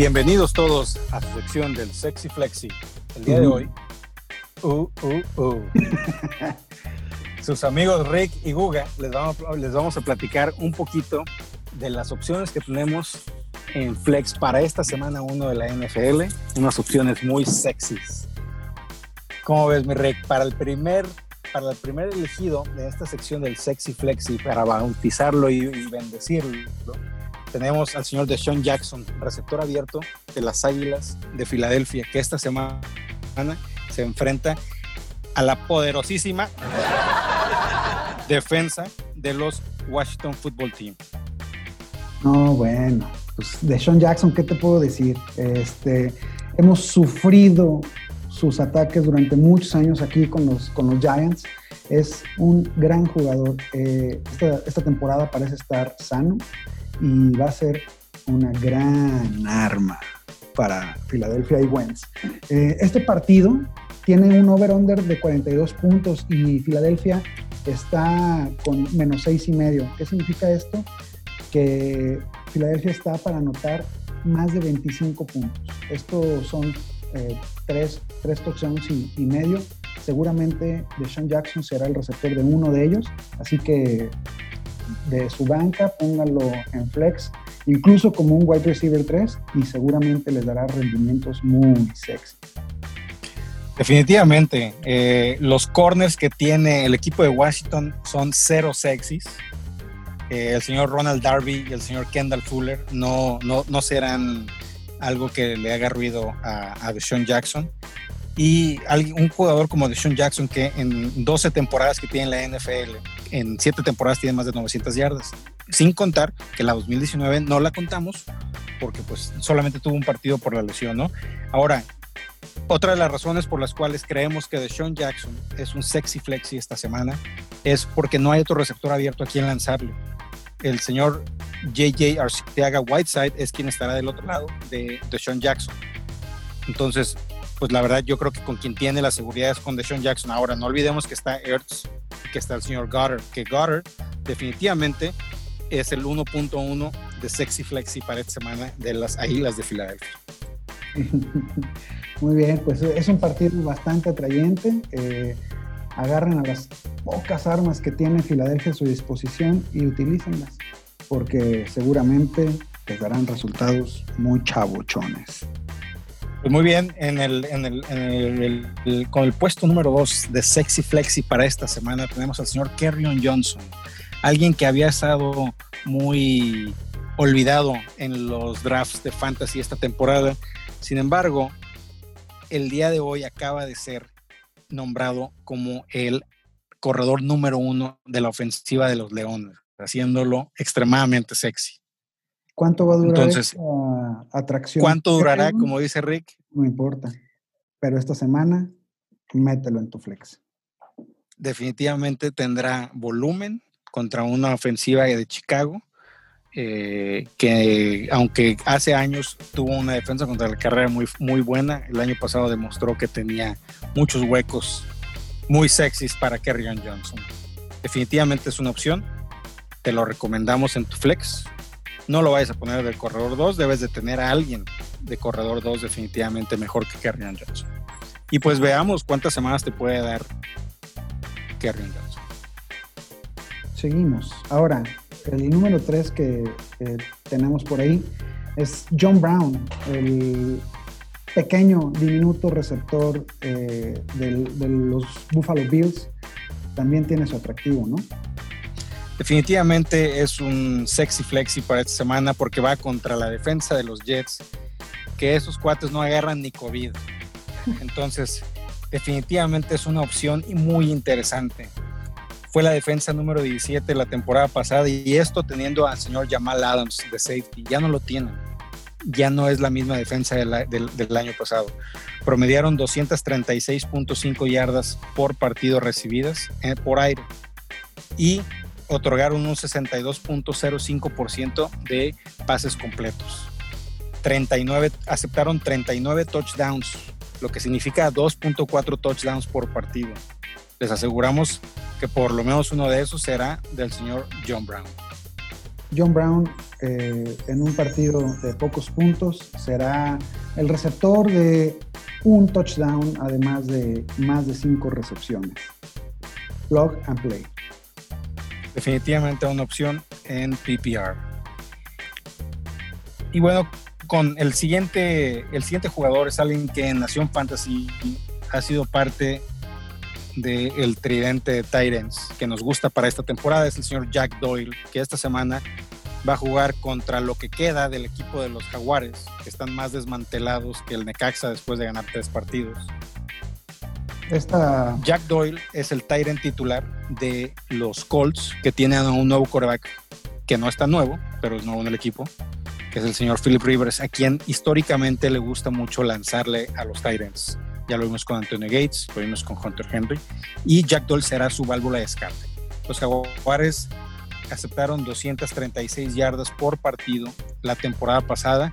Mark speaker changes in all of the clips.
Speaker 1: Bienvenidos todos a su sección del Sexy Flexi. El día de hoy, uh, uh, uh. sus amigos Rick y Guga les vamos, les vamos a platicar un poquito de las opciones que tenemos en Flex para esta semana 1 de la NFL. Unas opciones muy sexys. ¿Cómo ves, mi Rick? Para el primer, para el primer elegido de esta sección del Sexy Flexi, para bautizarlo y, y bendecirlo, tenemos al señor Deshaun Jackson, receptor abierto de las Águilas de Filadelfia, que esta semana se enfrenta a la poderosísima defensa de los Washington Football Team.
Speaker 2: No, bueno, pues Deshaun Jackson, ¿qué te puedo decir? Este, hemos sufrido sus ataques durante muchos años aquí con los, con los Giants. Es un gran jugador. Eh, esta, esta temporada parece estar sano y va a ser una gran arma para Philadelphia y Wentz. Eh, este partido tiene un over-under de 42 puntos y Filadelfia está con menos 6 y medio. ¿Qué significa esto? Que Filadelfia está para anotar más de 25 puntos. Estos son eh, tres, tres touchdowns y, y, medio. Seguramente Deshaun Jackson será el receptor de uno de ellos, así que de su banca, pónganlo en flex, incluso como un wide receiver 3 y seguramente les dará rendimientos muy sexy.
Speaker 1: Definitivamente, eh, los corners que tiene el equipo de Washington son cero sexys. Eh, el señor Ronald Darby y el señor Kendall Fuller no, no, no serán algo que le haga ruido a, a Deshaun Jackson. Y un jugador como Deshaun Jackson, que en 12 temporadas que tiene la NFL, en 7 temporadas tiene más de 900 yardas, sin contar que la 2019 no la contamos porque pues solamente tuvo un partido por la lesión, ¿no? Ahora, otra de las razones por las cuales creemos que Deshaun Jackson es un sexy flexi esta semana es porque no hay otro receptor abierto a quien lanzarle. El señor JJ Arciaga Whiteside es quien estará del otro lado de Deshaun Jackson. Entonces, pues la verdad yo creo que con quien tiene la seguridad es con Deshaun Jackson. Ahora, no olvidemos que está Ertz, que está el señor Goddard, que Goddard definitivamente es el 1.1 de Sexy Flexi para esta semana de las Águilas de Filadelfia.
Speaker 2: Muy bien, pues es un partido bastante atrayente. Eh, agarren a las pocas armas que tiene Filadelfia a su disposición y utilícenlas, porque seguramente les darán resultados muy chabochones.
Speaker 1: Pues muy bien, en el, en el, en el, con el puesto número 2 de Sexy Flexi para esta semana tenemos al señor Kerryon Johnson, alguien que había estado muy olvidado en los drafts de fantasy esta temporada. Sin embargo, el día de hoy acaba de ser nombrado como el corredor número uno de la ofensiva de los Leones, haciéndolo extremadamente sexy.
Speaker 2: ¿Cuánto va a durar Entonces, esta atracción?
Speaker 1: ¿Cuánto durará, como dice Rick?
Speaker 2: No importa. Pero esta semana, mételo en tu flex.
Speaker 1: Definitivamente tendrá volumen contra una ofensiva de Chicago, eh, que aunque hace años tuvo una defensa contra la carrera muy, muy buena, el año pasado demostró que tenía muchos huecos muy sexys para Kerryon Johnson. Definitivamente es una opción. Te lo recomendamos en tu flex no lo vayas a poner del corredor 2, debes de tener a alguien de corredor 2 definitivamente mejor que Kerryon Johnson. Y pues veamos cuántas semanas te puede dar Kerryon Johnson.
Speaker 2: Seguimos. Ahora, el número 3 que tenemos por ahí es John Brown, el pequeño, diminuto receptor eh, de los Buffalo Bills. También tiene su atractivo, ¿no?
Speaker 1: Definitivamente es un sexy flexi para esta semana porque va contra la defensa de los Jets, que esos cuates no agarran ni COVID. Entonces, definitivamente es una opción muy interesante. Fue la defensa número 17 la temporada pasada y esto teniendo al señor Jamal Adams de safety, ya no lo tienen. Ya no es la misma defensa del, año pasado. Promediaron 236.5 yardas por partido recibidas eh, por aire. Y otorgaron un 62.05% de pases completos. 39, aceptaron 39 touchdowns, lo que significa 2.4 touchdowns por partido. Les aseguramos que por lo menos uno de esos será del señor John Brown.
Speaker 2: John Brown eh, en un partido de pocos puntos será el receptor de un touchdown, además de más de cinco recepciones. Plug and play.
Speaker 1: Definitivamente una opción en PPR. Y bueno, con el siguiente, el siguiente jugador es alguien que en Nación Fantasy ha sido parte del tridente de Titans que nos gusta para esta temporada. Es el señor Jack Doyle, que esta semana va a jugar contra lo que queda del equipo de los Jaguares, que están más desmantelados que el Necaxa después de ganar tres partidos. Jack Doyle es el Tyrant titular de los Colts, que tienen a un nuevo quarterback que no está nuevo, pero es nuevo en el equipo, que es el señor Philip Rivers, a quien históricamente le gusta mucho lanzarle a los Tyrants. Ya lo vimos con Antonio Gates, lo vimos con Hunter Henry, y Jack Doyle será su válvula de escape. Los Jaguares aceptaron 236 yardas por partido la temporada pasada,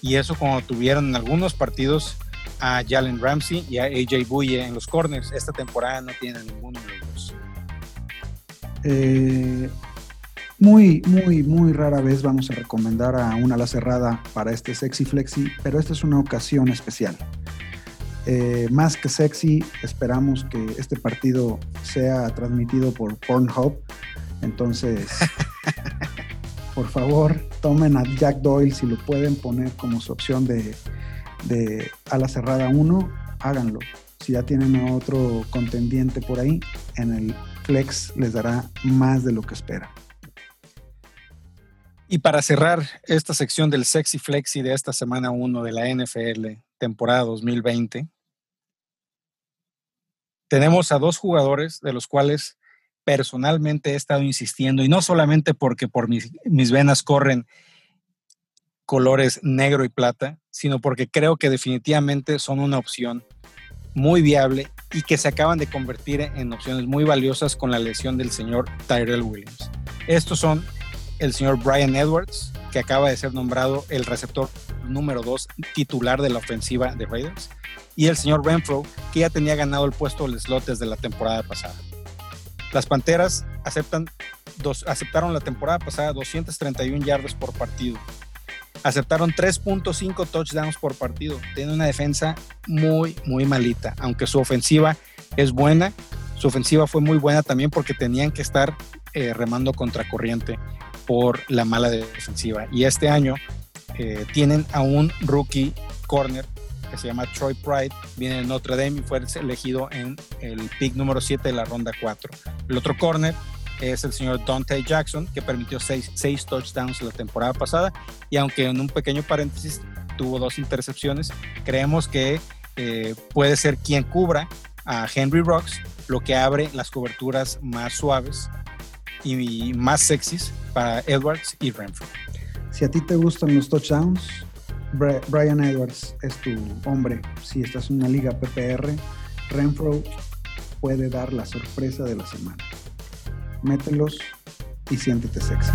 Speaker 1: y eso cuando tuvieron en algunos partidos a Jalen Ramsey y a AJ Buye en los corners. Esta temporada no tiene ninguno de los dos.
Speaker 2: Eh, muy, muy, muy rara vez vamos a recomendar a una ala cerrada para este sexy flexi, pero esta es una ocasión especial. Eh, más que sexy, esperamos que este partido sea transmitido por Pornhub. Entonces, por favor, tomen a Jack Doyle si lo pueden poner como su opción de, de ala cerrada 1, háganlo. Si ya tienen otro contendiente por ahí, en el flex les dará más de lo que espera.
Speaker 1: Y para cerrar esta sección del Sexy Flexi de esta semana 1 de la NFL, temporada 2020, tenemos a dos jugadores de los cuales personalmente he estado insistiendo, y no solamente porque por mis venas corren colores negro y plata, sino porque creo que definitivamente son una opción muy viable y que se acaban de convertir en opciones muy valiosas con la lesión del señor Tyrell Williams. Estos son el señor Brian Edwards, que acaba de ser nombrado el receptor número 2 titular de la ofensiva de Raiders, y el señor Renfro, que ya tenía ganado el puesto del slot desde la temporada pasada. Las Panteras aceptan dos, aceptaron la temporada pasada 231 yardas por partido, aceptaron 3.5 touchdowns por partido. Tiene una defensa muy, muy malita, aunque su ofensiva es buena. Su ofensiva fue muy buena también porque tenían que estar eh, remando contracorriente por la mala defensiva. Y este año eh, tienen a un rookie corner que se llama Troy Pride, viene de Notre Dame y fue elegido en el pick número 7 de la ronda 4. El otro corner es el señor Dante Jackson, que permitió seis, seis touchdowns la temporada pasada y aunque en un pequeño paréntesis tuvo dos intercepciones, creemos que eh, puede ser quien cubra a Henry Rocks, lo que abre las coberturas más suaves y más sexys para Edwards y Renfro.
Speaker 2: Si a ti te gustan los touchdowns, Brian Edwards es tu hombre. Si estás en una liga PPR, Renfro puede dar la sorpresa de la semana mételos y siéntete sexy.